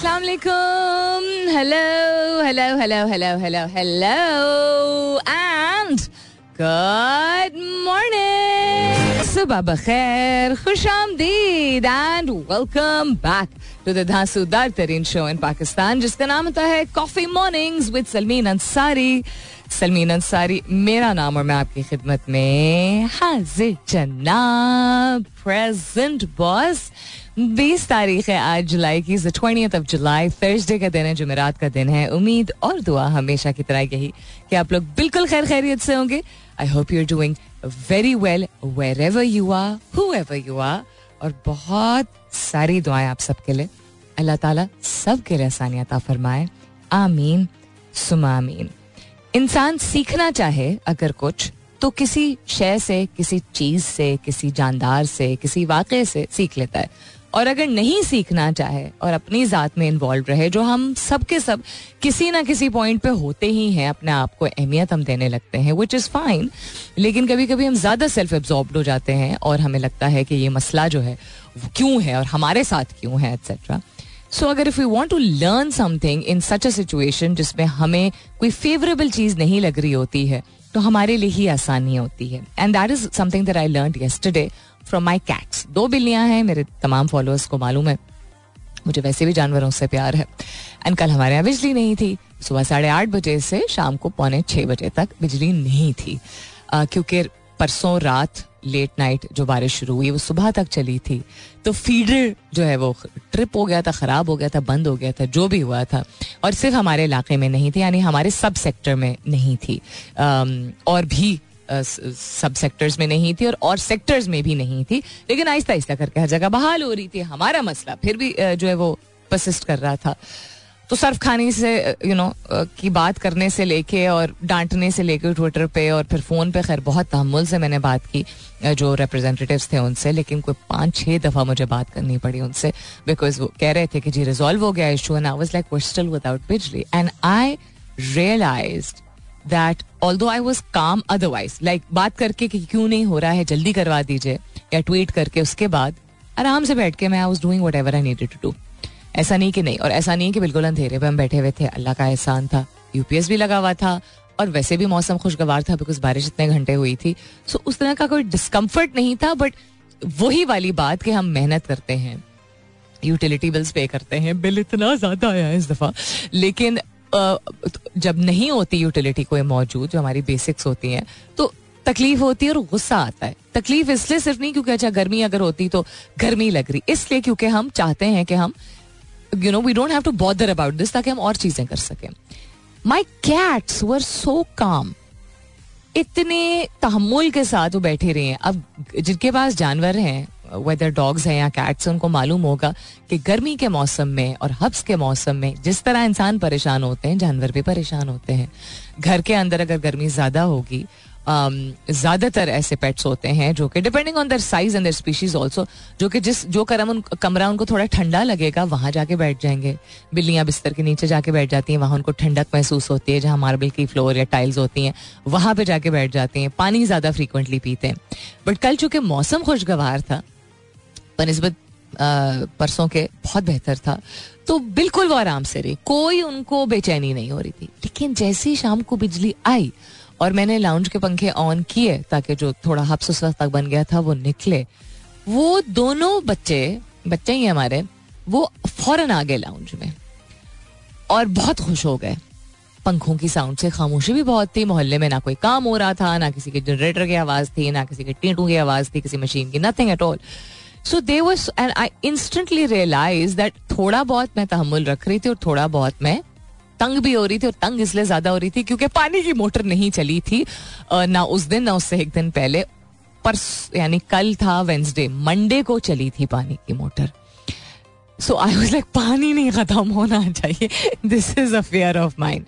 अस्सलाम वालेकुम hello hello hello hello hello hello and good morning सुबह बखैर खुश आमदीद and welcome back to the धांसूदार तरीन शो इन पाकिस्तान जिसका नाम होता है coffee mornings with Salmeen Ansari Salmeen Ansari मेरा नाम और मैं आपकी खिदमत में हाजिर जनाब प्रेजेंट बॉस बीस तारीख है आज, जुलाई की। ट्वेंटी ऑफ़ जुलाई थर्सडे का दिन है, जुमेरात का दिन है। उम्मीद और दुआ हमेशा की तरह यही कि आप लोग बिल्कुल खैर खैरियत से होंगे। I hope you are doing very well wherever you are whoever you are और बहुत सारी दुआएँ आप सबके लिए। अल्लाह ताला सबके लिए आसानियत फरमाए। आमीन सुमा आमीन। इंसान सीखना चाहे अगर कुछ तो किसी शय से, किसी चीज़ से, किसी जानदार से, किसी वाक़े से सीख लेता है। और अगर नहीं सीखना चाहे और अपनी ज़ात में इन्वॉल्व रहे, जो हम सब के सब किसी ना किसी पॉइंट पे होते ही हैं, अपने आप को अहमियत हम देने लगते हैं विच इज़ फाइन लेकिन कभी कभी हम ज़्यादा सेल्फ एब्जॉर्ब हो जाते हैं और हमें लगता है कि ये मसला जो है, वो क्यों है और हमारे साथ क्यों है एक्सेट्रा सो अगर if you want to learn something in such a situation जिसमें हमें कोई फेवरेबल चीज़ नहीं लग रही होती है तो हमारे लिए ही आसानी होती है. And that is something that I learn yesterday from my cats दो बिल्लियाँ हैं, मेरे तमाम फॉलोअर्स को मालूम है। मुझे वैसे भी जानवरों से प्यार है। एंड कल हमारे यहाँ बिजली नहीं थी। सुबह साढ़े आठ बजे से शाम को पौने छः बजे तक बिजली नहीं थी। क्योंकि परसों रात लेट नाइट जो बारिश शुरू हुई, वो सुबह तक चली थी। तो फीडर जो है वो ट्रिप हो गया था, ख़राब हो गया था, बंद हो गया था, जो भी हुआ था। और सिर्फ़ हमारे इलाके में नहीं थी, यानी हमारे सब सेक्टर में नहीं थी। और भी सब सेक्टर्स में नहीं थी और और सेक्टर्स में भी नहीं थी। लेकिन आहिस्ता आहिस्ता करके हर जगह बहाल हो रही थी। हमारा मसला फिर भी जो है वो परसिस्ट कर रहा था। तो सर्फ खाने से यू नो की बात करने से लेके और डांटने से लेके ट्विटर पे और फिर फ़ोन पे, खैर, बहुत तहमुल से मैंने बात की जो रिप्रेजेंटेटिव्स थे उनसे। लेकिन कोई पाँच छः दफ़ा मुझे बात करनी पड़ी उनसे बिकॉज़ वो कह रहे थे कि जी रिजॉल्व हो गया issue and I was like we're still without बिजली and I realise that although I was calm otherwise like बात करके कि क्यों नहीं हो रहा है जल्दी करवा दीजिए या ट्वीट करके उसके बाद आराम से बैठ के मैं I was doing whatever I needed to do ऐसा नहीं कि नहीं और ऐसा नहीं कि बिल्कुल अंधेरे पे हम बैठे हुए थे अल्लाह का एहसान था यूपीएस भी लगा हुआ था और वैसे भी मौसम खुशगवार था बिकॉज़ बारिश इतने घंटे हुई थी। सो so, उस तरह का कोई डिस्कम्फर्ट नहीं था बट वही वाली बात कि हम मेहनत करते हैं यूटिलिटी बिल्स पे करते हैं बिल इतना ज़्यादा आया इस दफ़ा। लेकिन जब नहीं होती यूटिलिटी कोई मौजूद, जो हमारी बेसिक्स होती हैं तो तकलीफ़ होती है और गुस्सा आता है। तकलीफ़ इसलिए सिर्फ़ नहीं, क्योंकि अच्छा गर्मी अगर होती तो गर्मी लग रही। इसलिए क्योंकि हम चाहते हैं कि हम you know we don't have to bother about this ताकि हम और चीज़ें कर सकें। माई कैट्स वर सो काम इतने तहमुल के साथ वो बैठे रहे हैं। अब जिनके पास जानवर हैं वेदर डॉग्स हैं या कैट्स उनको मालूम होगा कि गर्मी के मौसम में और हब्स के मौसम में जिस तरह इंसान परेशान होते हैं, जानवर भी परेशान होते हैं। घर के अंदर अगर गर्मी ज़्यादा होगी ज़्यादातर ऐसे पेट्स होते हैं जो कि depending on their size and their species also जो कि जिस, जो करम उन, कमरा उनको थोड़ा ठंडा लगेगा, वहाँ जाके बैठ जाएँगे। बिल्लियाँ बिस्तर के नीचे जाके बैठ जाती हैं, वहाँ उनको ठंडक महसूस होती है, जहाँ मार्बल की फ्लोर या टाइल्स होती हैं, वहाँ पे जाके बैठ जाते हैं, पानी ज़्यादा फ्रिक्वेंटली पीते हैं। बट कल चूँकि मौसम खुशगवार था बनस्बत परसों के बहुत बेहतर था। तो बिल्कुल वो आराम से रही। कोई उनको बेचैनी नहीं हो रही थी। लेकिन जैसे ही शाम को बिजली आई और मैंने लाउंज के पंखे ऑन किए ताकि जो थोड़ा हफ्स उस वक्त तक बन गया था, वो निकले, वो दोनों बच्चे बच्चे ही हमारे, वो फ़ौरन आ गए लाउंज में और बहुत खुश हो गए। पंखों की साउंड से खामोशी भी बहुत थी। मोहल्ले में ना कोई काम हो रहा था, ना किसी के जनरेटर की आवाज़ थी, ना किसी के टीटू की आवाज़ थी, किसी मशीन की nothing at all so they and I instantly realise that थोड़ा बहुत मैं तहमुल रख रही थी और थोड़ा बहुत मैं तंग भी हो रही थी और तंग इसलिए ज़्यादा हो रही थी क्योंकि पानी की मोटर नहीं चली थी ना उस दिन, ना उससे एक दिन पहले। पर यानी कल था वेंसडे मंडे को चली थी पानी की motor. So I was like पानी नहीं खत्म होना चाहिए। This is a fair of mind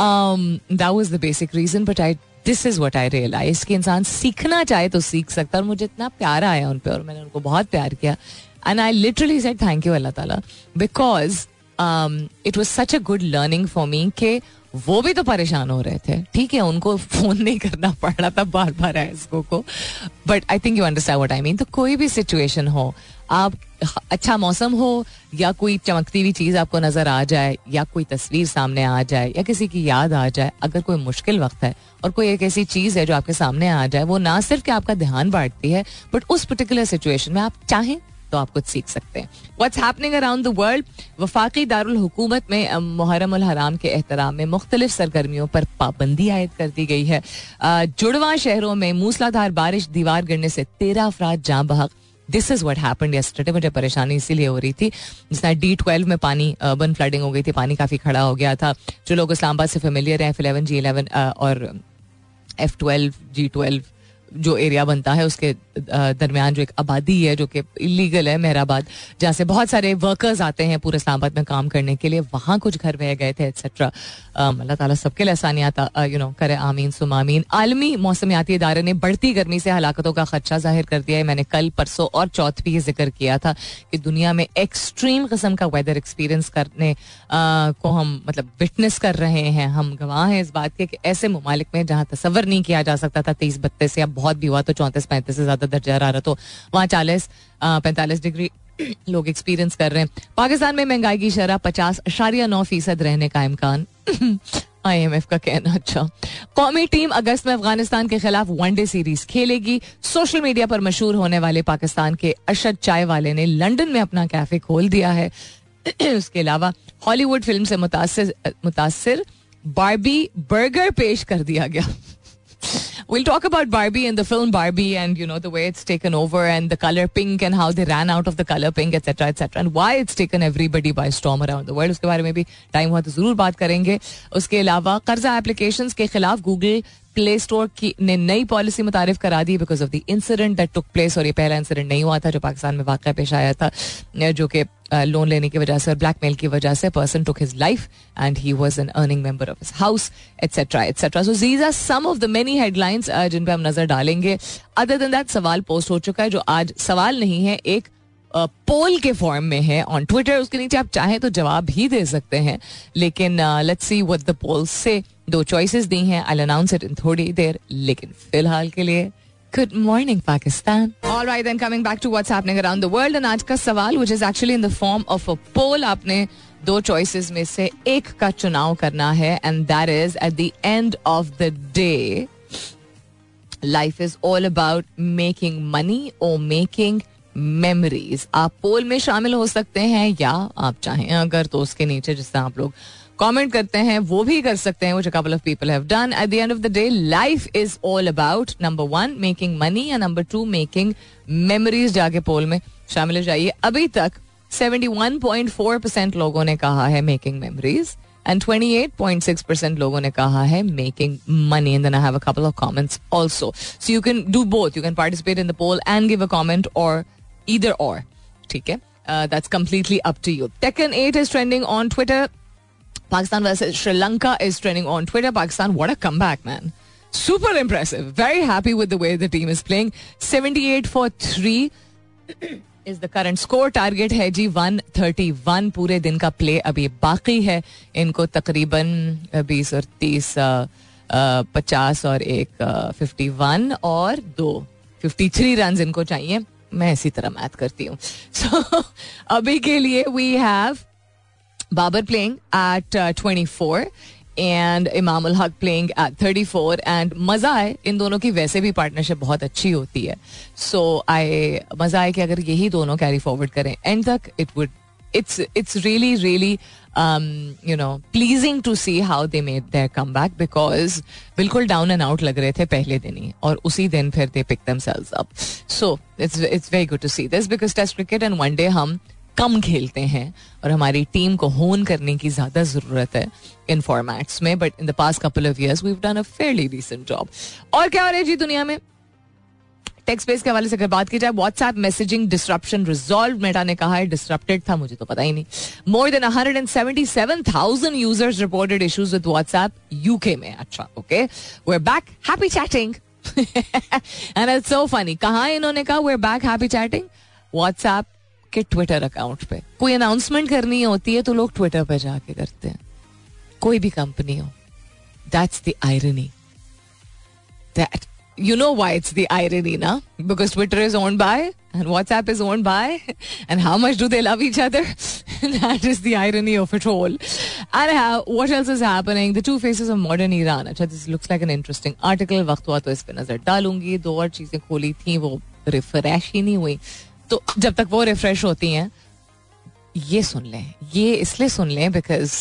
that was the basic reason but I this is what I realise कि इंसान सीखना चाहे तो सीख सकता है और मुझे इतना प्यार आया उन पर और मैंने उनको बहुत प्यार किया। And I literally said thank you अल्लाह ताला because it was such a good learning for me के वो भी तो परेशान हो रहे थे। ठीक है, उनको फ़ोन नहीं करना पड़ रहा था बार बार इसको को। But I think you understand what I mean तो कोई भी सिचुएशन हो आप अच्छा मौसम हो, या कोई चमकती हुई चीज़ आपको नज़र आ जाए, या कोई तस्वीर सामने आ जाए, या किसी की याद आ जाए, अगर कोई मुश्किल वक्त है, और कोई एक ऐसी चीज़ है जो आपके सामने आ जाए, वो ना सिर्फ़ कि आपका ध्यान बांटती है बट उस पर्टिकुलर सिचुएशन में आप चाहें तो आप कुछ सीख सकते हैं। What's happening around the world वफाकी दारुल हुकूमत में मुहर्रम हराम के एहतराम में मुख्तलिफ़ सरगर्मियों पर पाबंदी आयद कर दी गई है। जुड़वा शहरों में मूसलाधार बारिश, दीवार गिरने से तेरह अफराद जहाँ बहक। This is what happen yesterday मुझे परेशानी इसीलिए हो रही थी। जिसना डी ट्वेल्व में पानी अर्बन फ्लडिंग हो गई थी, पानी काफ़ी खड़ा हो गया था। जो लोग इस्लामाबाद से फेमिलियर हैं एफ़ इलेवन जी इलेवन और एफ़ ट्वेल्व जी ट्वेल्व जो एरिया बनता है, उसके दरमियान जो एक आबादी है, जो कि इलीगल है मेहराबाद, जहाँ से बहुत सारे वर्कर्स आते हैं पूरे इस्लामाबाद में काम करने के लिए। वहाँ कुछ घर बह गए थे एक्सेट्रा अल्लाह ताला सबके लिए आसानियाँ यू नो करे, आमीन सुमामीन आलमी मौसमियाती इदारे ने बढ़ती गर्मी से हलाकतों का खदशा ज़ाहिर कर दिया है। मैंने कल, परसों और चौथ भी ये ज़िक्र किया था कि दुनिया में एक्सट्रीम कस्म का वेदर एक्सपीरियंस करने को हम मतलब विटनेस कर रहे हैं। हम गवाह हैं इस बात के कि ऐसे ममालिक में जहाँ तस्वर नहीं किया जा सकता था, तेईस बत्तीस या बहुत भी हुआ तो चौंतीस, पैंतीस से ज़्यादा दर्जा रहा तो वहाँ चालीस पैंतालीस डिग्री लोग एक्सपीरियंस कर रहे हैं। पाकिस्तान में महँगाई की शरह पचास अशारिया नौ फ़ीसद रहने का इम्कान। आई एम एफ़ का कहना अच्छा। कौमी टीम अगस्त में अफ़गानिस्तान के खिलाफ वनडे सीरीज़ खेलेगी। सोशल मीडिया पर मशहूर होने वाले पाकिस्तान के अरशद चाय वाले ने लंदन में अपना कैफ़े खोल दिया है। उसके अलावा हॉलीवुड फ़िल्म से मुतासर मुतासर बारबी बर्गर पेश कर दिया गया। we'll talk about Barbie and the film Barbie and you know the way it's taken over and the color pink and how they ran out of the color pink etc etc and why it's taken everybody by storm around the world उसके बारे में भी time हुआ तो जरूर बात करेंगे उसके अलावा कर्जा एप्लीकेशंस के खिलाफ गूगल प्ले स्टोर की ने नई पॉलिसी मुतारफ करा दी because of the incident that took place और ये पहला इंसिडेंट नहीं हुआ था जो पाकिस्तान में वाक़ पेश आया था जो कि लोन लेने की वजह से और ब्लैकमेल की वजह से person took his life and he was an earning member of his house etcetera etcetera so these are some of the many headlines जिन पे हम नज़र डालेंगे अदर देन दैट सवाल पोस्ट हो चुका है जो आज सवाल नहीं है एक पोल के फॉर्म में है ऑन ट्विटर उसके नीचे आप चाहें तो जवाब भी दे सकते हैं लेकिन let's see what the poll से दो चॉइसेस दी हैं आई अनाउंस इट इन थोड़ी देर लेकिन फ़िलहाल के लिए good morning Pakistan all right then coming back to what's happening around the world and आज का सवाल which is actually in the form of a poll आपने दो चॉइसेस में से एक का चुनाव करना है and that is at the end of the day life is all about making money और मेकिंग मेमोरीज आप पोल में शामिल हो सकते हैं या आप चाहें अगर तो उसके नीचे जिससे आप लोग कमेंट करते हैं, वो भी कर सकते हैं which couple of people have done at the end of the day life is all about number one making money या नंबर टू मेकिंग मेमोरीज जाके पोल में शामिल हो जाइए अभी तक 71.4 परसेंट लोगों ने कहा है मेकिंग मेमोरीज एंड 28.6 परसेंट लोगों ने कहा है making money and I have a couple of comments also so you can do both you can participate in the poll and give a comment और either or. ठीक है that's completely up to you. Tekken 8 is trending on Twitter. Pakistan versus Sri Lanka is trending on Twitter. Pakistan, what a comeback, man. Super impressive. Very happy with the way the team is playing. 78 for 3 is the current score. Target है जी 131. पूरे दिन का play अभी बाकी है इनको तकरीबन बीस और तीस पचास और एक फिफ्टी वन और दो फिफ्टी थ्री रन इनको चाहिए मैं इसी तरह मैथ करती हूँ सो अभी के लिए we have Babar playing at twenty four and Imam Haq playing at thirty four and मज़ा आए इन दोनों की वैसे भी पार्टनरशिप बहुत अच्छी होती है सो आई मज़ा आए कि अगर यही दोनों कैरी फॉरवर्ड करें एंड तक it would it's it's really really um, you know pleasing to see how they made their comeback because बिल्कुल डाउन एंड आउट लग रहे थे पहले दिन ही और उसी दिन फिर they pick themselves up so it's it's very good to see this because test cricket and one day हम कम खेलते हैं और हमारी टीम को होन करने की ज़्यादा ज़रूरत है इन फॉर्मेट्स में but in the past couple of years we done a fairly recent job और क्या हो रहा है जी दुनिया में? टेक्स स्पेस के हवाले से अगर बात की जाए WhatsApp messaging disruption resolve Meta ने कहा है डिस्ट्रप्टेड था, मुझे तो पता ही नहीं। More than hundred and seventy seven thousand users reported issues with WhatsApp UK में अच्छा okay way back happy chatting and it's so funny कहा इन्होंने कहा way back happy chatting WhatsApp के ट्विटर अकाउंट पे कोई अनाउंसमेंट करनी होती है तो लोग ट्विटर पे जाके करते हैं कोई भी कंपनी हो that's the irony that you know why it's the irony, na? Because Twitter is owned by and WhatsApp is owned by, and how much do they love each other? that is the irony of it all. And how, what else is happening? The two faces of modern Iran. अच्छा, this looks like an interesting article. वक्त हुआ तो इस पे नज़र डालूँगी दो और चीज़ें खोली थी वो रिफ्रेश ही नहीं हुई तो जब तक वो रिफ्रेश होती हैं, ये सुन लें, ये इसलिए सुन लें because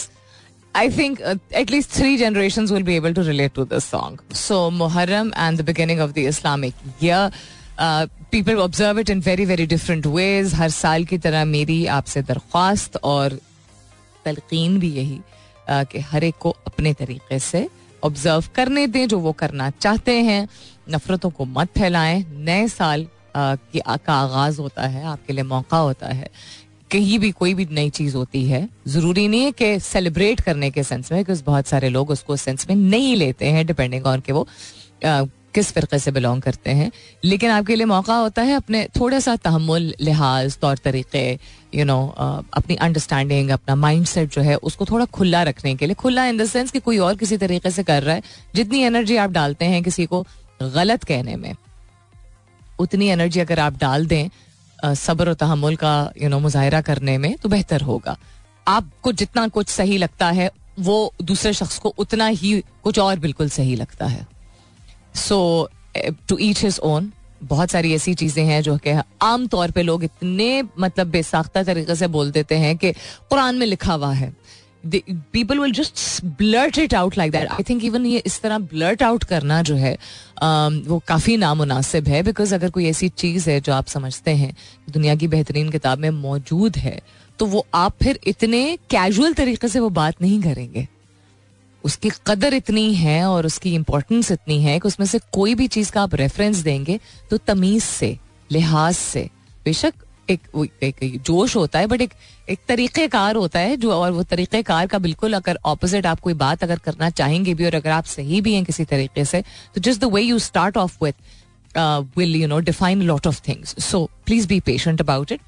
I think at least three generation will be able to relate to this song so Muharram and the beginning of the Islamic यह people observe it in very very different ways हर साल की तरह मेरी आपसे दरख्वास्त और तलकिन भी यही uh, कि हर एक को अपने तरीके से ऑब्ज़र्व करने दें, जो वो करना चाहते हैं। नफरतों को मत फैलाएँ। नए साल की आगाज़ होता है आपके लिए मौका होता है। कहीं भी कोई भी नई चीज़ होती है ज़रूरी नहीं है कि सेलिब्रेट करने के सेंस में बिकॉज़ बहुत सारे लोग उसको सेंस में नहीं लेते हैं डिपेंडिंग ऑन के वो आ, किस फिरके से बिलोंग करते हैं। लेकिन आपके लिए मौका होता है अपने थोड़ा सा तहमुल लिहाज तौर तरीके यू नो अपनी अंडरस्टैंडिंग अपना माइंड सेट जो है उसको थोड़ा खुला रखने के लिए। खुला इन द सेंस कि कोई और किसी तरीके से कर रहा है जितनी एनर्जी आप डालते हैं किसी को गलत कहने में। उतनी एनर्जी अगर आप डाल दें सब्र तहमुल का यू नो मुजाहरा करने में तो बेहतर होगा। आपको जितना कुछ सही लगता है, वो दूसरे शख्स को उतना ही कुछ और बिल्कुल सही लगता है। So to each his own बहुत सारी ऐसी चीज़ें हैं जो कि आम तौर पे लोग इतने मतलब बेसाख्ता तरीके से बोल देते हैं कि कुरान में लिखा हुआ है। People will just blurt it out like that I think even ये इस तरह ब्लर्ट आउट करना जो है um, वो काफ़ी नामुनासिब है बिकॉज़ अगर कोई ऐसी चीज़ है जो आप समझते हैं दुनिया की बेहतरीन किताब में मौजूद है तो वो आप फिर इतने कैजुअल तरीके से वो बात नहीं करेंगे। उसकी कदर इतनी है और उसकी इंपॉर्टेंस इतनी है कि उसमें से कोई भी चीज़ का आप रेफरेंस देंगे तो तमीज से लिहाज से बेशक एक एक जोश होता है बट एक एक तरीक़ेकार होता है जो, और वो तरीक़ेकार का बिल्कुल अगर ऑपोजिट आप कोई बात अगर करना चाहेंगे भी और अगर आप सही भी हैं किसी तरीके से तो just the way you start off with will you know define lot of things so please be patient about it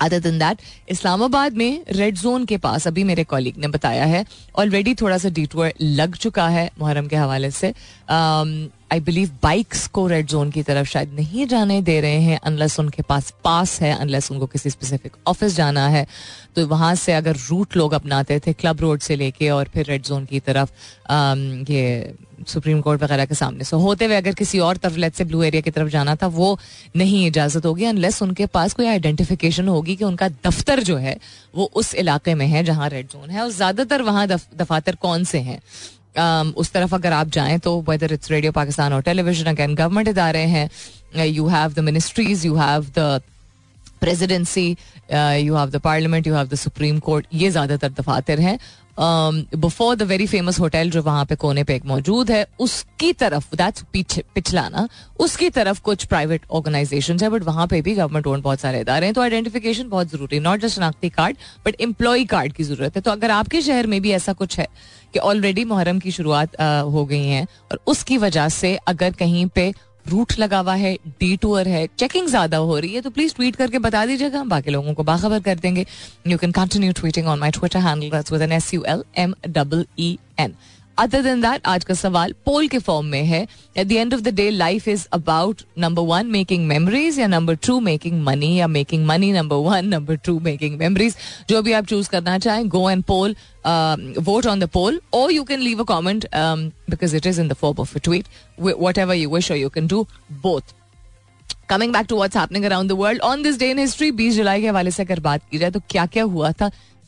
other than that Islamabad में रेड जोन के पास, अभी मेरे कॉलीग ने बताया है ऑलरेडी थोड़ा सा डिटोर लग चुका है मुहर्रम के हवाले से। आई बिलीव बाइक्स को रेड जोन की तरफ़ शायद नहीं जाने दे रहे हैं अनलेस उनके पास पास है अनलेस उनको किसी स्पेसिफिक ऑफ़िस जाना है। तो वहाँ से अगर रूट लोग अपनाते थे क्लब रोड से लेके और फिर रेड जोन की तरफ़ um, ये सुप्रीम कोर्ट वगैरह के सामने। सो होते हुए अगर किसी और तरफ़ लेट से ब्लू एरिया की तरफ़ जाना था वो नहीं इजाज़त होगी अनलेस उनके पास कोई आइडेंटिफिकेशन होगी कि उनका दफ्तर जो है वो उस इलाके में है जहाँ रेड जोन है। और ज़्यादातर वहाँ दफातर कौन से हैं? उस तरफ़ अगर आप जाएँ तो वेदर इट्स रेडियो पाकिस्तान और टेलीविज़न अगैन गवर्नमेंट इदारे हैं you have the ministries you have the presidency you have the parliament you have the supreme court ये ज़्यादातर दफातर हैं। Before the very famous hotel जो वहाँ पे कोने पे एक मौजूद है, उसकी तरफ़ दैट्स पीछे पिछला ना उसकी तरफ़ कुछ प्राइवेट ऑर्गेनाइजेशन है बट वहाँ पे भी गवर्नमेंट ओन बहुत सारे इदारे हैं तो आइडेंटिफिकेशन बहुत ज़रूरी है नॉट जस्ट शनाख्ती कार्ड बट एम्प्लॉय कार्ड की ज़रूरत है। तो अगर आपके शहर में भी ऐसा कुछ है कि ऑलरेडी मुहर्रम की शुरुआत हो गई है और उसकी वजह से अगर कहीं पे रूट लगा हुआ है डी टूर है चेकिंग ज़्यादा हो रही है तो प्लीज़ ट्वीट करके बता दीजिएगा, हम बाकी लोगों को बाखबर कर देंगे। You can continue tweeting on my Twitter handle S U L M double E N other than that आज का सवाल पोल के फॉर्म में है। At the end of the day life is about number one making memories या number two making money या making money number one number two making memories जो भी आप चूज़ करना चाहें go and poll vote on the poll और you can leave a comment because it is in the form of a tweet whatever you wish और you can do both coming back to happening around the world on this day in history बीस जुलाई के हवाले से अगर बात की जाए तो क्या क्या हुआ था?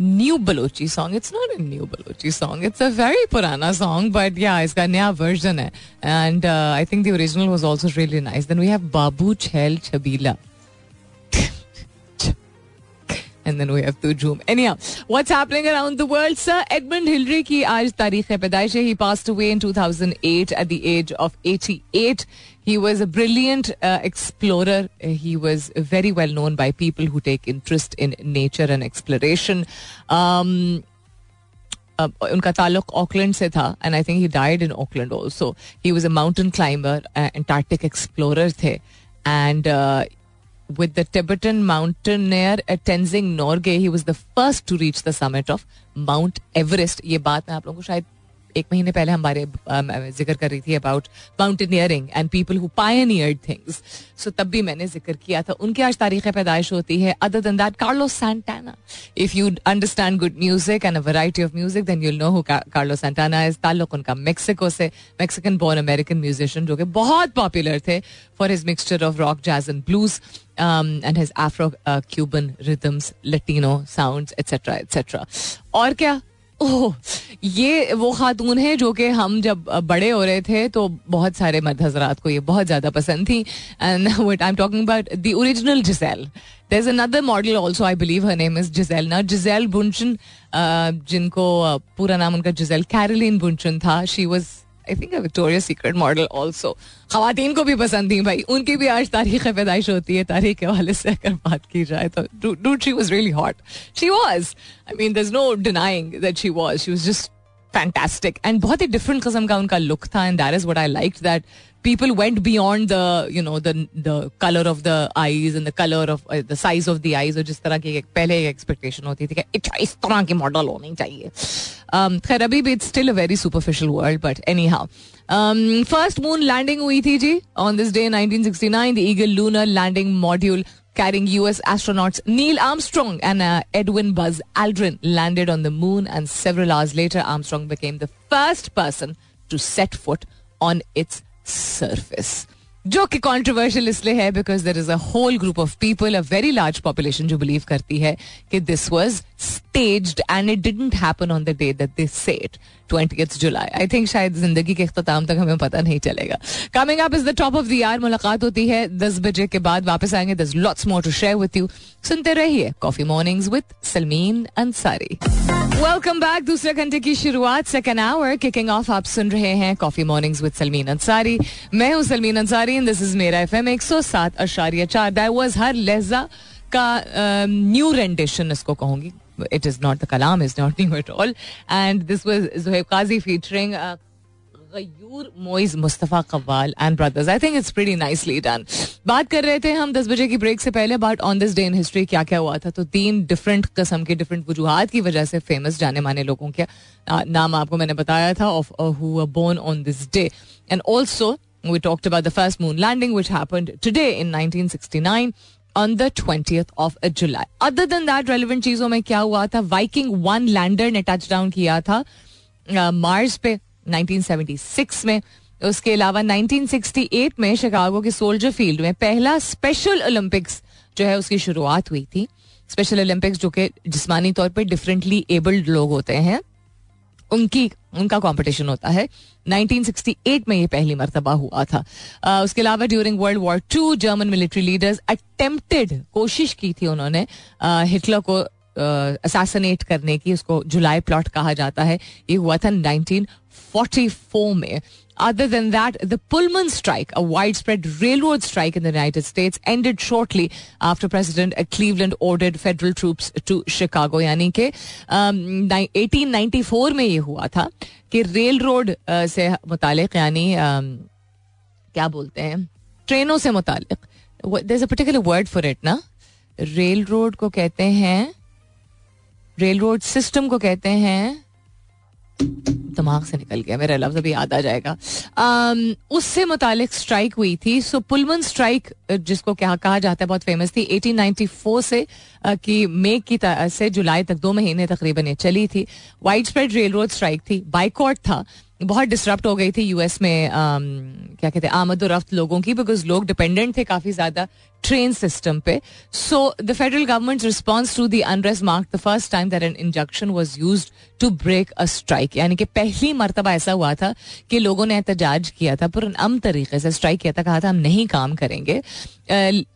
New Balochi song it's not a new Balochi song it's a very पुराना सॉन्ग बट या इसका नया वर्जन है and I think the original was also really nice then we have बाबू छैल छबीला and then we have to zoom. Anyhow, what's happening around the world, sir? Edmund Hillary की आज तारीख पैदाइश है. He passed away in 2008 at the age of 88. He was a brilliant uh, explorer. He was very well known by people who take interest in nature and exploration. Um, uh, उनका ताल्लुक Auckland से था and I think he died in Auckland also he was a mountain climber Antarctic explorer थे and with the Tibetan mountaineer Tenzing Norgay, he was the first to reach the summit of Mount Everest. ये बात मैं आप लोगों को शायद एक महीने पहले हमारे ज़िक्र कर रही थी about mountaineering and people who pioneered things so तब भी मैंने ज़िक्र किया था। उनकी आज तारीख पैदाइश होती है। Other than that Carlos Santana if you understand good music and a variety of music then you'll know who Carlos Santana is ताल्लुक उनका मेक्सिको से। मेक्सिकन बोर्न अमेरिकन म्यूजिशियन जो कि बहुत पॉपुलर थे for his mixture of rock jazz and blues and his Afro Cuban rhythms Latino sounds etcetera etcetera और क्या? ओह, ये वो खातून है जो कि हम जब बड़े हो रहे थे तो बहुत सारे मर्द हजरात को ये बहुत ज़्यादा पसंद थी। And I am talking about the original Gisele there is another model also I believe her name is Gisele ना जिजेल बुंचन जिनको पूरा नाम उनका जिजेल कैरलिन बुंचन था she was I think Victoria Secret model also खातन को भी पसंद थी भाई। उनकी भी आज तारीख पैदाइश होती है, तारीख के हवाले से अगर बात की जाए तो। Dude she was really hot she was I mean there no denying that she was she was just fantastic and बहुत ही डिफरेंट किस्म का उनका लुक था and that is what I like that people went beyond the you know the the color of the eyes and the color of uh, the size of the eyes और जिस तरह की पहले expectation होती थी कि इस तरह की मॉडल होनी चाहिए खैर अभी भी it's still a very superficial world but anyhow first moon landing हुई थी जी on this day 1969 the Eagle lunar landing module carrying US astronauts Neil Armstrong and uh, Edwin Buzz Aldrin landed on the moon, and several hours later, Armstrong became the first person to set foot on its surface. जो कि controversial इसलिए है because there is a whole group of people a very large population जो believe करती है कि this was stage and it didn't happen on the day that this set twenty July. I think शायद ज़िंदगी के अख्ताम तक हमें पता नहीं चलेगा। Coming up is the top of the year मुलाकात होती है दस बजे के बाद वापस आएँगे। There's lots more to share with you सुनते रहिए coffee mornings with Salmeen Ansari welcome back दूसरे घंटे की शुरुआत सेकेंड आवर किकिंग ऑफ़ आप सुन रहे हैं coffee mornings with Salmeen Ansari मैं हूँ सलमीन अंसारी दिस इज़ मेरा एफ़ एम एक सौ सात अशारिया चार। दैट वॉज़ हर लहजा का न्यू रेंडिशन इसको कहूँगी। It is not the kalam is not new at all. And this was Zohaib Qazi featuring uh, Ghayoor Moiz Mustafa qawwal and brothers I think it's pretty nicely done बात कर रहे थे हम दस बजे की ब्रेक से पहले but on this day in history क्या क्या हुआ था तो तीन डिफरेंट किस्म के डिफरेंट वजूहत की वजह से फ़ेमस जाने माने लोगों के नाम आपको मैंने बताया था of who born on this day and also we talked about the first moon landing which happened today in 1969 on the twenty of July other than that relevant चीज़ों में क्या हुआ था? वाइकिंग वन लैंडर ने touch down किया था Mars पे 1976 में। उसके अलावा 1968 में शिकागो के सोल्जर फ़ील्ड में पहला स्पेशल ओलंपिक्स जो है, उसकी शुरुआत हुई थी। स्पेशल ओलंपिक्स जो कि जिसमानी तौर पे डिफरेंटली एबल्ड लोग होते हैं। उनकी उनका कंपटीशन होता है। 1968 में ये पहली मरतबा हुआ था। uh, उसके अलावा during World War two German military leaders attempted कोशिश की थी उन्होंने हिटलर को असासनेट करने की उसको जुलाई प्लॉट कहा जाता है। ये हुआ था 1944 में। Other than that, the Pullman strike, a widespread railroad strike in the United States, ended shortly after President Cleveland ordered federal troops to Chicago. यानी कि um, 1894 में ये हुआ था कि रेल रोड uh, से मुतालिक यानी um, क्या बोलते हैं ट्रेनों से मुतालिक there's a particular word for it ना रेल रोड को कहते हैं रेल रोड सिस्टम को कहते हैं दिमाग से निकल गया, मेरा लफ्ज अभी याद आ जाएगा। उससे मुतालिक स्ट्राइक हुई थी। सो पुलमन स्ट्राइक जिसको क्या कहा जाता है, बहुत फ़ेमस थी। 1894 से कि मे की से जुलाई तक दो महीने तकरीबन ये चली थी। Wide spread rail road strike थी। बाइकआउट था। बहुत डिस्टर्ब हो गई थी यूएस में um, क्या कहते हैं आमद और रफ्त लोगों की बिकॉज़ लोग डिपेंडेंट थे काफ़ी ज़्यादा ट्रेन सिस्टम पे। So the federal government response to the unrest mark the first time that an injection was use to break a strike यानी कि पहली मरतबा ऐसा हुआ था कि लोगों ने एहतजाज किया था पर अम तरीके से स्ट्राइक किया था कहा था हम नहीं काम करेंगे।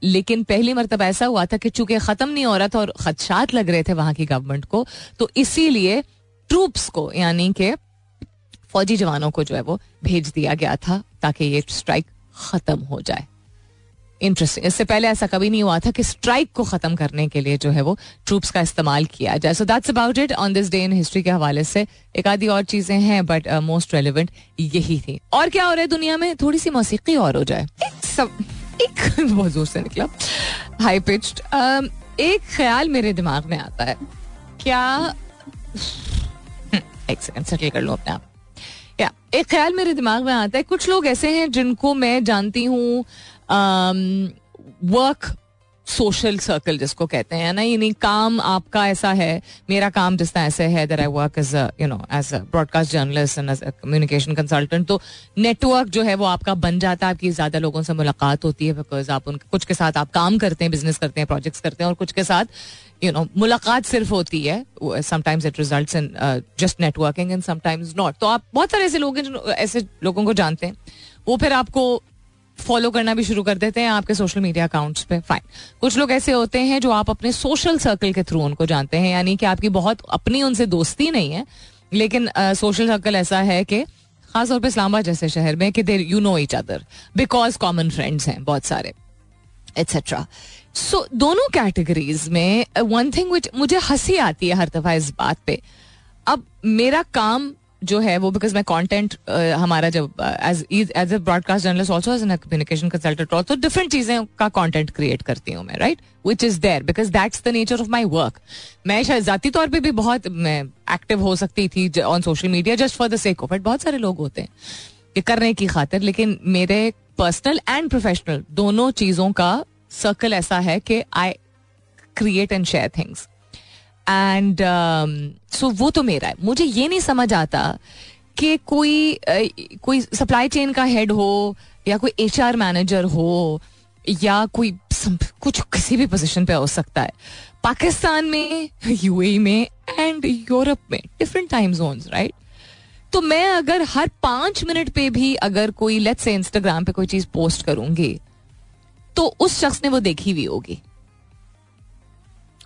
लेकिन पहली मरतबा ऐसा हुआ था कि चूँकि खत्म नहीं हो रहा था और खदशात लग रहे थे वहाँ की गवर्नमेंट को तो इसीलिए ट्रूप्स को यानी कि फौजी जवानों को जो है वो भेज दिया गया था ताकि ये स्ट्राइक खत्म हो जाए। इंटरेस्टिंग इससे पहले ऐसा कभी नहीं हुआ था कि स्ट्राइक को खत्म करने के लिए जो है वो ट्रूप्स का इस्तेमाल किया जाए। So that's about it on this day in history के हवाले से। एक आधी और चीज़ें हैं बट मोस्ट रेलिवेंट यही थी। और क्या हो रहा है दुनिया में? थोड़ी सी मौसीकी और हो जाए। एक बहुत ज़ोर से निकला। हाई पिच्ड um, एक ख्याल मेरे दिमाग में आता है। क्या एक सेकंड सेटल कर लो अपने आप। या एक ख्याल मेरे दिमाग में आता है, कुछ लोग ऐसे हैं जिनको मैं जानती हूँ वर्क सोशल सर्कल जिसको कहते हैं ना? यानी काम आपका ऐसा है, मेरा काम जिस तरह ऐसे है that I work as you know as a broadcast journalist and as communication consultant तो नेटवर्क जो है वो आपका बन जाता है, आपकी ज़्यादा लोगों से मुलाकात होती है बिकॉज़ आप उनके कुछ के साथ आप काम करते हैं बिज़नेस करते हैं प्रोजेक्ट्स करते हैं और कुछ के साथ यू नो मुलाकात सिर्फ़ होती है sometimes it result in just networking and sometimes not तो आप बहुत सारे ऐसे लोग हैं जो ऐसे लोगों को जानते हैं। वो फिर आपको फॉलो करना भी शुरू कर देते हैं आपके सोशल मीडिया अकाउंट्स पे। फाइन कुछ लोग ऐसे होते हैं जो आप अपने सोशल सर्कल के थ्रू उनको जानते हैं यानी कि आपकी बहुत अपनी उनसे दोस्ती नहीं है लेकिन सोशल uh, सर्कल ऐसा है कि खासतौर पर इस्लामाबाद जैसे शहर में कि there you know each other because common friends हैं बहुत सारे एट्सेट्रा सो दोनों कैटेगरीज में वन थिंग विच मुझे हँसी आती है हर दफ़ा इस बात पे। अब मेरा काम जो है वो बिकॉज़ मैं कंटेंट हमारा जब as as a broadcast journalist also as an communication consultant तो डिफरेंट चीज़ें का कंटेंट क्रिएट करती हूँ मैं right which is there because that's the nature of my work मैं शायद जाती तौर पर भी बहुत, मैं एक्टिव हो सकती थी on social media just for the sake of it बहुत सारे लोग होते हैं। ये करने की खातिर, लेकिन मेरे पर्सनल एंड प्रोफेशनल दोनों चीज़ों का सर्कल ऐसा है कि I create and share things and so वो तो मेरा है। मुझे ये नहीं समझ आता कि कोई कोई सप्लाई चेन का हेड हो या कोई एच आर मैनेजर हो या कोई कुछ किसी भी पोजीशन पे हो सकता है। पाकिस्तान में यूएई e में एंड यूरोप में डिफरेंट टाइम जोन राइट तो मैं अगर हर पाँच मिनट पे भी अगर कोई लेट्स से इंस्टाग्राम पे कोई चीज़ पोस्ट करूँगी तो उस शख्स ने वो देखी हुई होगी।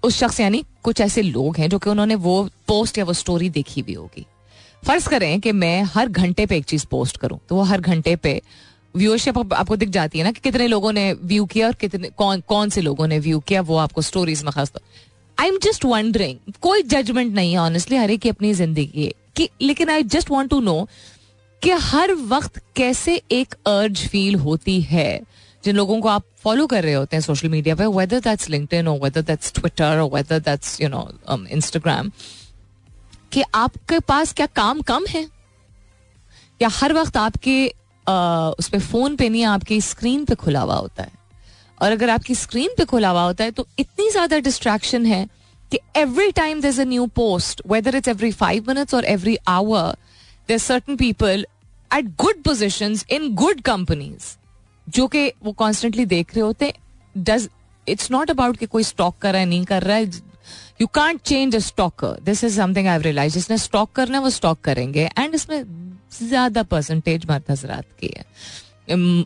उस शख्स यानी कुछ ऐसे लोग हैं जो कि उन्होंने वो पोस्ट या वो स्टोरी देखी भी होगी। फ़र्ज़ करें कि मैं हर घंटे पे एक चीज़ पोस्ट करूँ तो वो हर घंटे पे व्यूअरशिप आप, आपको दिख जाती है ना कि कितने लोगों ने व्यू किया और कितने कौन कौन से लोगों ने व्यू किया वो आपको स्टोरीज में खास आई एम जस्ट वंडरिंग कोई जजमेंट नहीं है ऑनेस्टली हर एक की अपनी ज़िंदगी है। लेकिन I just want to know कि हर वक्त कैसे एक अर्ज़ फील होती है जिन लोगों को आप फॉलो कर रहे होते हैं सोशल मीडिया पे वेदर दैट्स लिंक्डइन और वेदर दैट्स ट्विटर और whether that's you know Instagram कि आपके पास क्या काम कम है? या हर वक्त आपके uh, उस पर फ़ोन पे नहीं आपकी स्क्रीन पे खुला हुआ होता है? और अगर आपकी स्क्रीन पे खुला हुआ होता है तो इतनी ज़्यादा डिस्ट्रैक्शन है कि every time there a new post whether it's every five minutes और every hour there certain people at good position in good companies जो कि वो कॉन्स्टेंटली देख रहे होते डज इट्स नॉट अबाउट कि कोई स्टॉक कर रहा है नहीं कर रहा है you can't change a stalker this is something I realise जिसने स्टॉक करना है वो स्टॉक करेंगे. एंड इसमें ज़्यादा परसेंटेज मर्द हजरात की है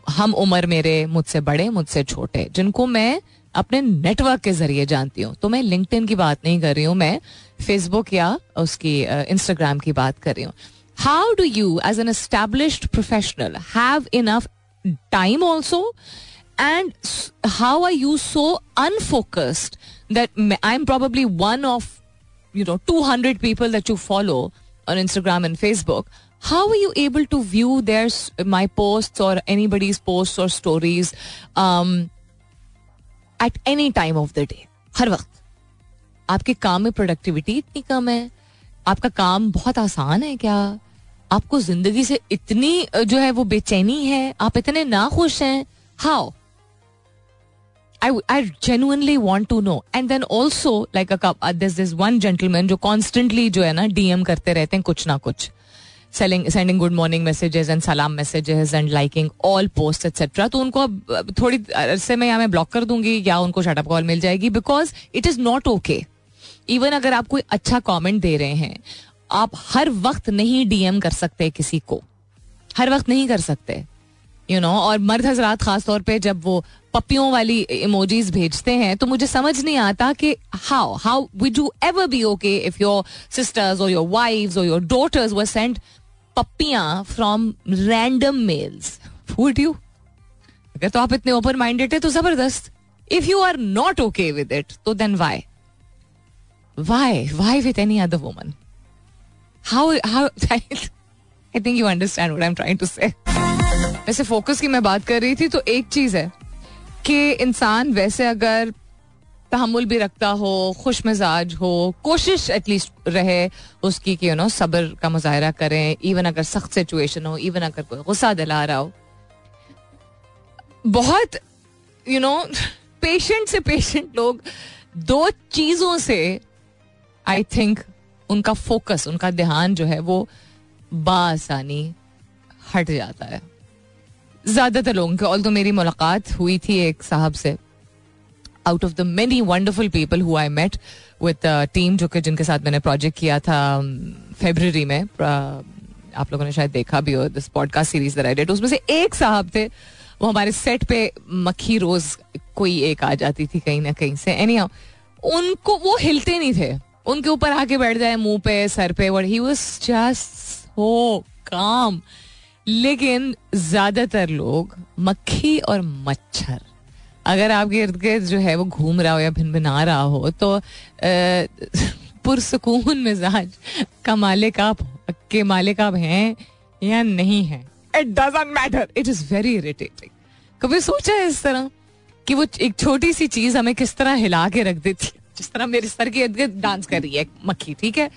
हम उम्र मेरे मुझसे बड़े मुझसे छोटे जिनको मैं अपने नेटवर्क के ज़रिए जानती हूँ. तो मैं लिंक्डइन की बात नहीं कर रही हूँ मैं फेसबुक या उसकी इंस्टाग्राम uh, की बात कर रही हूँ. How do you as an established professional have enough time also and how are you so unfocused that I am probably one of you know two hundred people that you follow on Instagram and Facebook how are you able to view their my post और any buddies post और stories at any time of the day हर वक्त। आपके काम में productivity इतनी कम है। आपका काम बहुत आसान है क्या? आपको ज़िंदगी से इतनी जो है वो बेचैनी है, आप इतने ना खुश हैं how I I genuinely want to know and then also like this one gentleman जो कॉन्स्टेंटली जो है ना डीएम करते रहते हैं कुछ ना कुछ। Selling sending good morning messages and सलाम messages and liking all post etcetera तो उनको अब थोड़ी, अरसे में या मैं ब्लॉक कर दूँगी या उनको शटअप कॉल मिल जाएगी because it is not okay even अगर आप कोई अच्छा कॉमेंट दे रहे हैं आप हर वक्त नहीं डीएम कर सकते किसी को। हर वक्त नहीं कर सकते। यू you नो know, और मर्द हजरात खास तौर पे जब वो पपियों वाली इमोजीज भेजते हैं तो मुझे समझ नहीं आता कि how how we do ever be okay if your sisters और योर वाइफ्स और your daughters were send पप्पियाँ from random males would you अगर तो आप इतने ओपन माइंडेड है तो ज़बरदस्त। If you are not okay with it तो then why why why with any other woman how how I think you understand what I am trying to say वैसे focus की मैं बात कर रही थी तो एक चीज़ है कि इंसान वैसे अगर तहमुल भी रखता हो, खुश मिजाज हो, कोशिश एटलीस्ट रहे उसकी कि यू नो सब्र का मुजाहरा करें इवन अगर सख्त सिचुएशन हो इवन अगर कोई गुस्सा दिला रहा हो। बहुत यू नो पेशेंट से पेशेंट लोग दो चीज़ों से आई थिंक उनका फोकस उनका ध्यान जो है वो बासानी हट जाता है। ज़्यादातर लोगों के ऑल तो मेरी मुलाकात हुई थी एक साहब से out of the many wonderful people who I met with team जो कि जिनके साथ मैंने प्रोजेक्ट किया था फेबररी में आप लोगों ने शायद देखा भी हो दिस पॉडकास्ट सीरीज़ द उसमें से एक साहब थे, वो हमारे सेट पे मक्खी रोज कोई एक आ जाती थी कहीं ना कहीं से। एनी उनको वो हिलते नहीं थे। उनके ऊपर आके बैठ जाए मुँह पे, सर पे वर ही वाज जस्ट सो काम लेकिन ज़्यादातर लोग मक्खी और मच्छर, अगर आपके इर्द गिर्द जो है वो घूम रहा हो या भिन भिना रहा हो तो पुरसकून मिजाज का मालिक आप के मालिक आप हैं या नहीं है? It doesn't matter it is very irritating कभी सोचा है इस तरह कि वो एक छोटी सी चीज़ हमें किस तरह हिला के रख देती? है जिस तरह मेरे सर के इर्द डांस कर रही है मक्खी, ठीक है?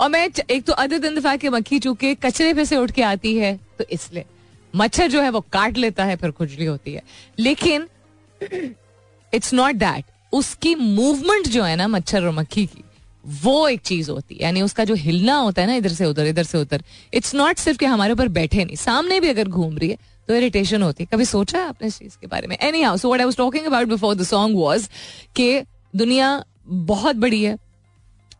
और मैं एक तो अदर दिन दफ़ा के मक्खी चूँकि कचरे पे से उठ के आती है तो इसलिए। मच्छर जो है वो काट लेता है, फिर खुजली होती है। लेकिन इट्स नॉट दैट उसकी मूवमेंट जो है ना मच्छर और मक्खी की, वो एक चीज़ होती है। यानी उसका जो हिलना होता है ना इधर से उधर, इधर से उधर इट्स नॉट सिर्फ़ कि हमारे ऊपर बैठे नहीं, सामने भी अगर घूम रही है तो इरिटेशन होती है। कभी सोचा है आपने इस चीज़ के बारे में? Anyhow so what I was talking about before the song was कि दुनिया बहुत बड़ी है।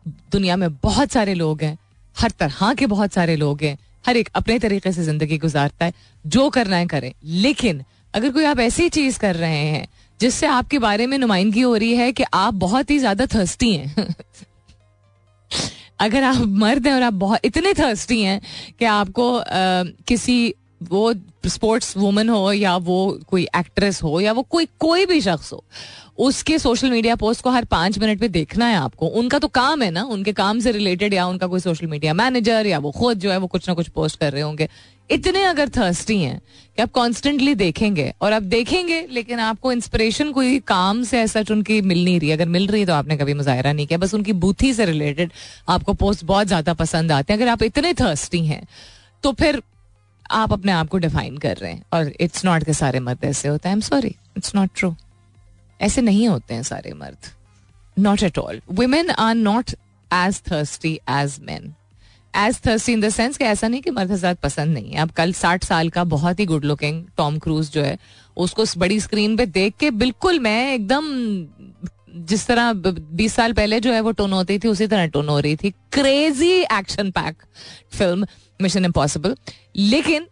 दुनिया में बहुत सारे लोग हैं। हर तरह के बहुत सारे लोग हैं। हर एक अपने तरीके से ज़िंदगी गुजारता है। जो करना है करें। लेकिन अगर कोई आप ऐसी चीज़ कर रहे हैं जिससे आपके बारे में नुमाइंदगी हो रही है कि आप बहुत ही ज़्यादा थर्स्टी हैं। अगर आप मर्द हैं और आप बहुत इतने थर्स्टी हैं कि आपको आ, किसी वो स्पोर्ट्स वुमन हो या वो कोई एक्ट्रेस हो या वो कोई कोई भी शख्स हो, उसके सोशल मीडिया पोस्ट को हर पाँच मिनट पे देखना है आपको। उनका तो काम है ना, उनके काम से रिलेटेड या उनका कोई सोशल मीडिया मैनेजर या वो खुद जो है वो कुछ ना कुछ पोस्ट कर रहे होंगे। इतने अगर थर्स्टी हैं कि आप कॉन्स्टेंटली देखेंगे, और आप देखेंगे, लेकिन आपको इंस्पिरेशन कोई काम से ऐसा उनकी मिल नहीं रही। अगर मिल रही है तो आपने कभी मुजाहरा नहीं किया। बस उनकी बूथी से रिलेटेड आपको पोस्ट बहुत ज़्यादा पसंद आते हैं। अगर आप इतने थर्स्टी हैं तो फिर आप अपने आप को डिफाइन कर रहे हैं और इट्स नॉट के सारे मर्द ऐसे होते हैं। I am sorry it's not true ऐसे नहीं होते हैं सारे मर्द। Not at all women are not as thirsty as man as thirsty in the sense कि ऐसा नहीं कि मर्द हजरात पसंद नहीं है। अब कल साठ साल का बहुत ही गुड लुकिंग टॉम क्रूज जो है, उसको बड़ी स्क्रीन पे देख के बिल्कुल मैं एकदम जिस तरह बीस साल पहले जो है वो टोन होती थी उसी तरह टोन हो रही थी। Crazy action pack film Mission Impossible लेकिन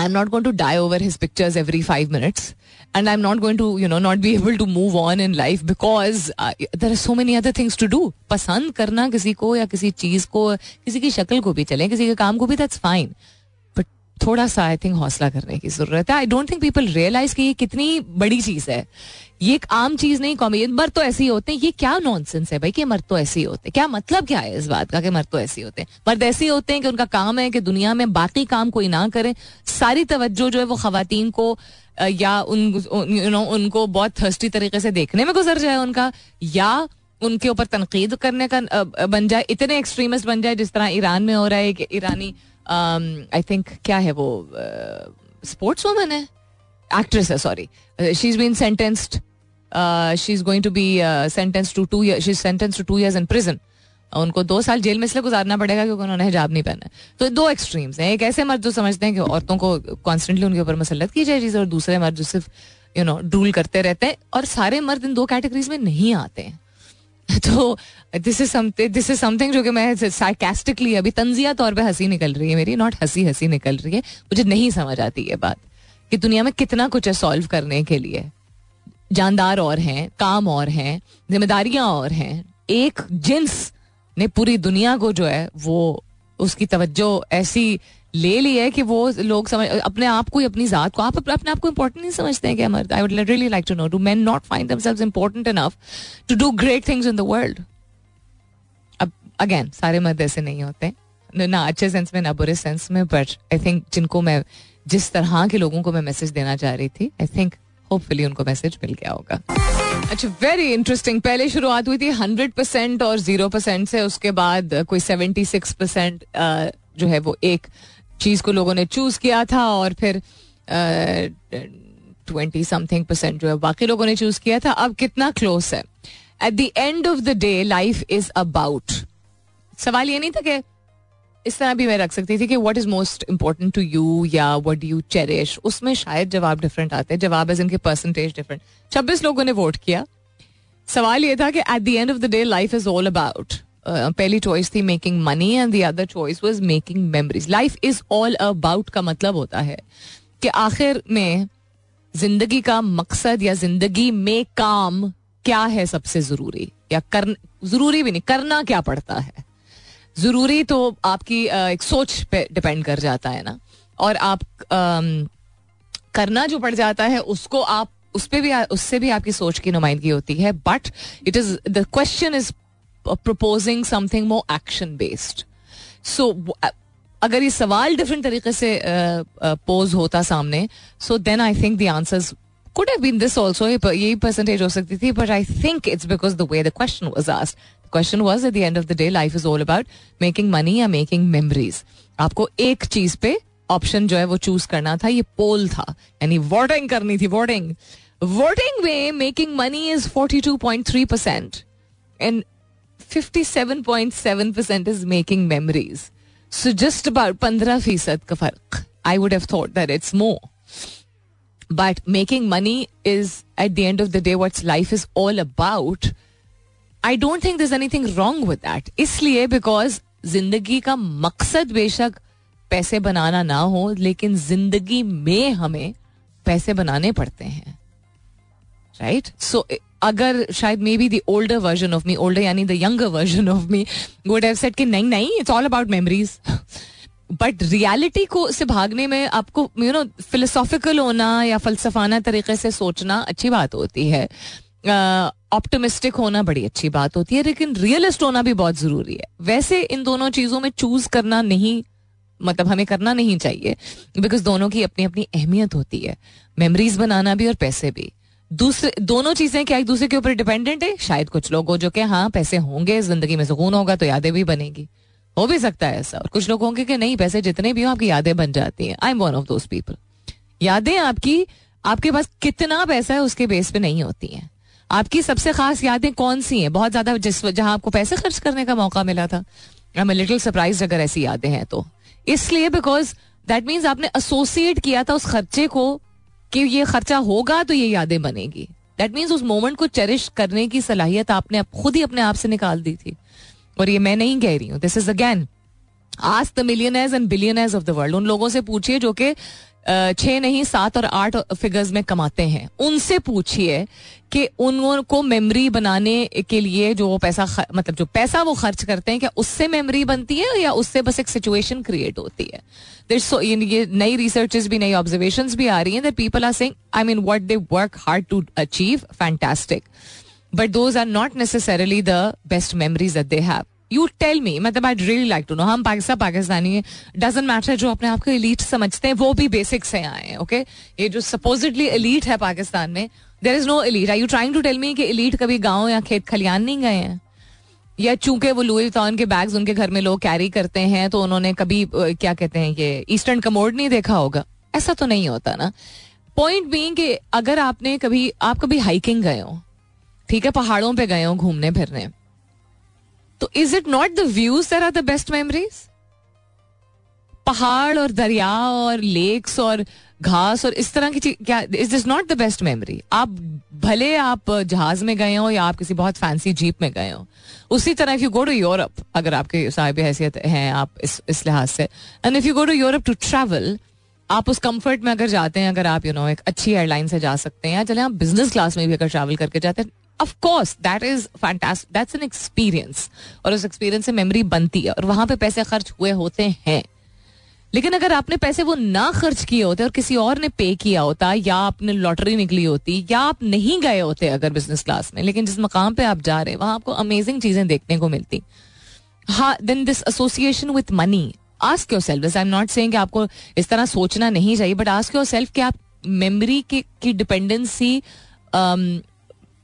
I am not going to die over his pictures every five minutes and i'm not going to you know not be able to move on in life because uh, there are so many other things to do. पसंद करना किसी को या किसी चीज़ को किसी की शक्ल को भी चले किसी के काम को भी दैट्स फाइन थोड़ा सा आई थिंक हौसला करने की ज़रूरत है। I don't think people realise कि ये कितनी बड़ी चीज़ है। ये एक आम चीज़ नहीं कॉमी मर्द तो ऐसे ही होते हैं। ये क्या नॉनसेंस है भाई कि मर्द तो ऐसे ही होते हैं? क्या मतलब क्या है इस बात का कि मर्द तो ऐसे ही होते हैं? मर्द ऐसे ही होते हैं कि उनका काम है कि दुनिया में बाकी काम कोई ना करे। सारी तवज्जो जो है वो खातन को या उन यू नो उनको बहुत थर्स्टी तरीके से देखने में गुजर जाए उनका, या उनके ऊपर तनकीद करने का बन जाए। इतने एक्सट्रीमिस्ट बन जाए जिस तरह ईरान में हो रहा है कि ईरानी आई थिंक क्या है वो स्पोर्ट्स वुमन है? एक्ट्रेस है sorry she is been sentenced she is going to be sentence to to she is sentence to two years in prison उनको दो साल जेल में इसलिए गुजारना पड़ेगा क्योंकि उन्होंने हिजाब नहीं पहना तो दो एक्सट्रीम्स हैं। एक ऐसे मर्द जो समझते हैं कि औरतों को कॉन्स्टेंटली उनके ऊपर मसलत की जाए और दूसरे मर्द जो सिर्फ़ यू नो ड्रूल करते रहते हैं। और सारे मर्द इन दो कैटेगरीज में नहीं आते हैं। तो this is something this is something जो कि मैं साइकेस्टिकली अभी तंजिया तौर पे हँसी निकल रही है मेरी नॉट हँसी हँसी निकल रही है। मुझे नहीं समझ आती ये बात कि दुनिया में कितना कुछ है सॉल्व करने के लिए। जानदार और हैं, काम और हैं, जिम्मेदारियाँ और हैं, एक जिन्स ने पूरी दुनिया को जो है वो उसकी तवज्जो ऐसी ले ली है कि वो लोग समझ, अपने आप को अपनी जात को, आप अपने आप को इंपॉर्टेंट नहीं समझते हैं क्या, मर्द? I would really like to know do man not find themselves important enough to do great things in the world अब अगेन सारे मर्द ऐसे नहीं होते ना अच्छे सेंस में, ना बुरे सेंस में बट आई थिंक जिनको मैं, जिस तरह के लोगों को मैं मैसेज देना चाह रही थी आई थिंक होपफुली उनको मैसेज मिल गया होगा। अच्छा वेरी इंटरेस्टिंग पहले शुरुआत हुई थी हंड्रेड परसेंट और ज़ीरो परसेंट से, उसके बाद कोई सेवेंटी सिक्स परसेंट जो है वो एक चीज़ को लोगों ने चूज़ किया था और फिर ट्वेंटी समथिंग परसेंट जो है बाकी लोगों ने चूज़ किया था। अब कितना क्लोज है? At the end of the day life is about सवाल ये नहीं था कि इस तरह भी मैं रख सकती थी कि what is most important to you या व्हाट डू यू चेरिश उसमें शायद जवाब डिफरेंट आते हैं। जवाब एज इनके परसेंटेज डिफरेंट छब्बीस लोगों ने वोट किया। सवाल ये था कि at the end of the day life is all about पहली चॉइस थी making money and the other choice was making memories life is all about का मतलब होता है कि आखिर में ज़िंदगी का मकसद या ज़िंदगी में काम क्या है सबसे ज़रूरी? या कर ज़रूरी भी नहीं, करना क्या पड़ता है? ज़रूरी तो आपकी एक सोच पे डिपेंड कर जाता है ना? और आप करना जो पड़ जाता है, उसको आप उस पर भी उससे भी आपकी सोच की नुमाइंदगी होती है। But it is the question is proposing something more action based so अगर ये सवाल डिफरेंट तरीके से पोज होता सामने so then I think the have been this also यही परसेंटेज हो सकती थी but I think it's because the way the question was asked question was at the end of the day life is all about making money या making memories आपको एक चीज़ पे option जो है वो चूज़ करना था, ये पोल था. यानी वोटिंग करनी थी वोटिंग वोटिंग में making money is forty two point three percent and fifty seven point seven percent is making memories so just about पंद्रह फीसद का फर्क I would have thought that it's more but making money is at the end of the day what's life is all about I don't think this anything wrong with that इसलिए because जिंदगी का मकसद बेशक पैसे बनाना ना हो लेकिन जिंदगी में हमें पैसे बनाने पड़ते हैं राइट सो अगर शायद maybe the older version of me older यानी the younger version of me would have said कि नहीं नहीं it's all about memories but reality को से भागने में आपको यू नो फिलोसॉफिकल होना या फलसफाना तरीके से सोचना अच्छी बात होती है। ऑप्टोमिस्टिक होना बड़ी अच्छी बात होती है, लेकिन रियलिस्ट होना भी बहुत ज़रूरी है। वैसे इन दोनों चीज़ों में चूज़ करना नहीं मतलब हमें करना नहीं चाहिए बिकॉज़ दोनों की अपनी अपनी अहमियत होती है। मेमोरीज बनाना भी और पैसे भी। दूसरे, दोनों चीज़ें क्या एक दूसरे के ऊपर डिपेंडेंट है? शायद कुछ लोग हो जो कि हाँ पैसे होंगे, ज़िंदगी में सुकून होगा तो यादें भी बनेगी। हो भी सकता है ऐसा। और कुछ लोग होंगे कि, नहीं, पैसे जितने भी हो, आपकी यादें बन जाती हैं। I am one of those people यादें आपकी, आपके पास कितना पैसा है, उसके बेस पे नहीं होती हैं। आपकी सबसे खास यादें कौन सी हैं? बहुत ज़्यादा जिस जहाँ आपको पैसे खर्च करने का मौका मिला था। आई एम लिटिल सरप्राइज़ अगर ऐसी यादें हैं तो। इसलिए बिकॉज़ दैट मीन्स आपने एसोसिएट किया था उस खर्चे को कि ये खर्चा होगा तो ये यादें बनेगी। दैट मीन्स उस मोमेंट को चेरिश करने की सलाहियत आपने खुद ही अपने आप से निकाल दी थी। और ये मैं नहीं कह रही हूँ। दिस इज़ अगैन आज the millionaires and billionaires of the world उन लोगों से पूछिए जो कि छह नहीं सात और आठ फिगर्स में कमाते हैं। उनसे पूछिए कि उनको मेमोरी बनाने के लिए जो वो पैसा मतलब जो पैसा वो खर्च करते हैं क्या उससे मेमोरी बनती है या उससे बस एक सिचुएशन क्रिएट होती है? So, ये नई रिसर्चेस भी नई ऑब्जर्वेशन भी आ रही हैं that people are saying I mean what they work hard to achieve fantastic but those are not necessarily the best memories that they have you tell me मतलब I really like to know हम पाकिस्तान पाकिस्तानी है। Doesn't matter जो अपने आप को elite समझते हैं, वो भी बेसिक से आए ओके ये जो सपोजिटली एलीट है पाकिस्तान में there is no elite I you trying to tell me कि एलीट कभी गाँव या खेत खलियान नहीं गए हैं? या चूँकि वो लुई तौन के बैग्स उनके घर में लोग कैरी करते हैं तो उन्होंने कभी क्या कहते हैं, ये ईस्टर्न कमोड नहीं देखा होगा? ऐसा तो नहीं होता ना। पॉइंट बीइंग कि अगर आपने कभी, आप कभी हाइकिंग गए हो, ठीक है? पहाड़ों पे गए हो घूमने फिरने तो is it not the views there are the best memories पहाड़ और दरिया और लेक्स और घास और इस तरह की चीज़ क्या is this not the best memory आप भले आप जहाज़ में गए हो या आप किसी बहुत फैंसी जीप में गए हो उसी तरह if you go to Europe अगर आपके साहिब हैसियत हैं आप इस इस लिहाज से and if you go to Europe to travel आप उस कंफर्ट में अगर जाते हैं अगर आप यू you नो know, एक अच्छी एयरलाइन से जा सकते हैं या चले आप बिज़नेस क्लास में भी अगर ट्रैवल करके जाते हैं of course that is fantastic that's an experience और उस एक्सपीरियंस से मेमोरी बनती है और वहाँ पे पैसे खर्च हुए होते हैं। लेकिन अगर आपने पैसे वो ना खर्च किए होते और किसी और ने पे किया होता या आपने लॉटरी निकली होती या आप नहीं गए होते अगर बिज़नेस क्लास में लेकिन जिस मकाम पे आप जा रहे हैं वहाँ आपको अमेजिंग चीज़ें देखने को मिलती। हाँ then this association with money ask yourself I am not saying आपको इस तरह सोचना नहीं चाहिए बट आस्क योर सेल्फ कि आप मेमोरी की, डिपेंडेंसी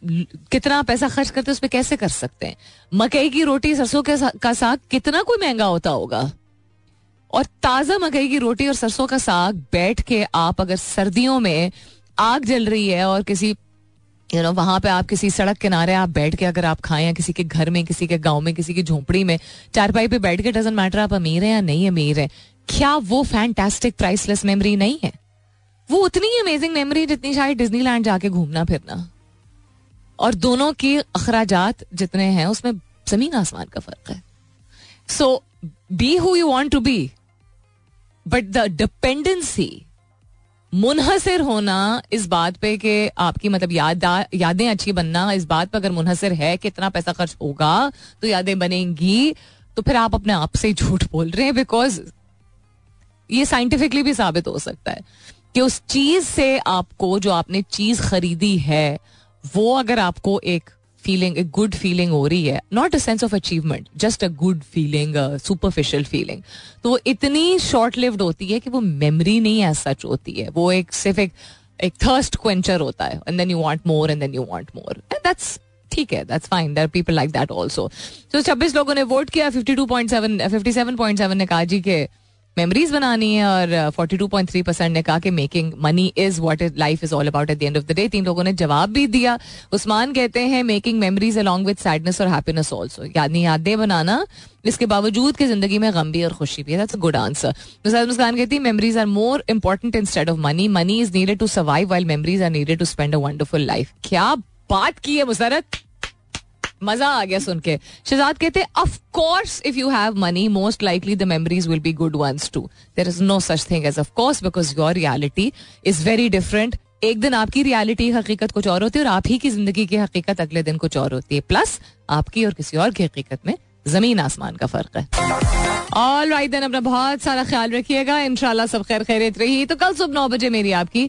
कितना पैसा खर्च करते उस पर कैसे कर सकते हैं? मकई की रोटी सरसों का साग कितना कोई महँगा होता होगा? और ताज़ा मकई की रोटी और सरसों का साग बैठ के आप अगर सर्दियों में आग जल रही है और किसी यू नो वहाँ पे आप किसी सड़क किनारे आप बैठ के अगर आप खाएँ या किसी के घर में, किसी के गाँव में, किसी की झोंपड़ी में, चारपाई पे बैठ के डजेंट मैटर आप अमीर हैं या नहीं अमीर हैं, क्या वो फैंटेस्टिक प्राइसलेस मेमोरी नहीं है? वो उतनी ही अमेजिंग मेमोरी जितनी शायद डिज्नीलैंड जाके घूमना फिरना और दोनों के अखराजात जितने हैं, उसमें ज़मीन आसमान का फ़र्क है। So be who you want to be but the dependency मुनहसर होना इस बात पे कि आपकी मतलब याद यादें अच्छी बनना इस बात पर अगर मुनहसर है कि इतना पैसा खर्च होगा तो यादें बनेंगी तो फिर आप अपने आप से झूठ बोल रहे हैं बिकॉज़ ये साइंटिफिकली भी साबित हो सकता है कि उस चीज़ से आपको जो आपने चीज़ खरीदी है वो अगर आपको एक फीलिंग एक गुड फीलिंग हो रही है not a sense of achievement just a good feeling superficial feeling तो वो इतनी शॉर्ट लिव्ड होती है कि वो मेमोरी नहीं एज सच होती है। वो एक, सिर्फ़ एक एक थर्स्ट क्वेंचर होता है। And then you want more and then you want more and that's ठीक है that's fine there people like that also तो छब्बीस लोगों ने वोट किया fifty two point seven fifty seven point seven ने कहा जी के मेमोरीज बनानी है और forty two point three percent ने कहा कि making money is what is life is all about at the end of the day तीन लोगों ने जवाब भी दिया उस्मान कहते हैं making memories along with sadness और हैप्पीनेस ऑल्सो यानी यादें बनाना इसके बावजूद की ज़िंदगी में गम भी और खुशी भी है गुड आंसर मुस्कान कहती है memories are more important instead of money money is needed to survive while memories are needed to spend a wonderful life क्या बात की है मुसरत मज़ा आ गया सुन के। शहजाद कहते of course if you have money most likely the memories will be good ones too there is no such thing as of course because your reality is very different एक दिन आपकी रियलिटी हकीकत कुछ और होती है और आप ही की ज़िंदगी की हकीकत अगले दिन कुछ और होती है। प्लस आपकी और किसी और की हकीकत में ज़मीन आसमान का फ़र्क है। ऑल राइट देन अपना बहुत सारा ख्याल रखिएगा। इनशाला सब खैर खैरियत रही। तो कल सुबह नौ बजे मेरी आपकी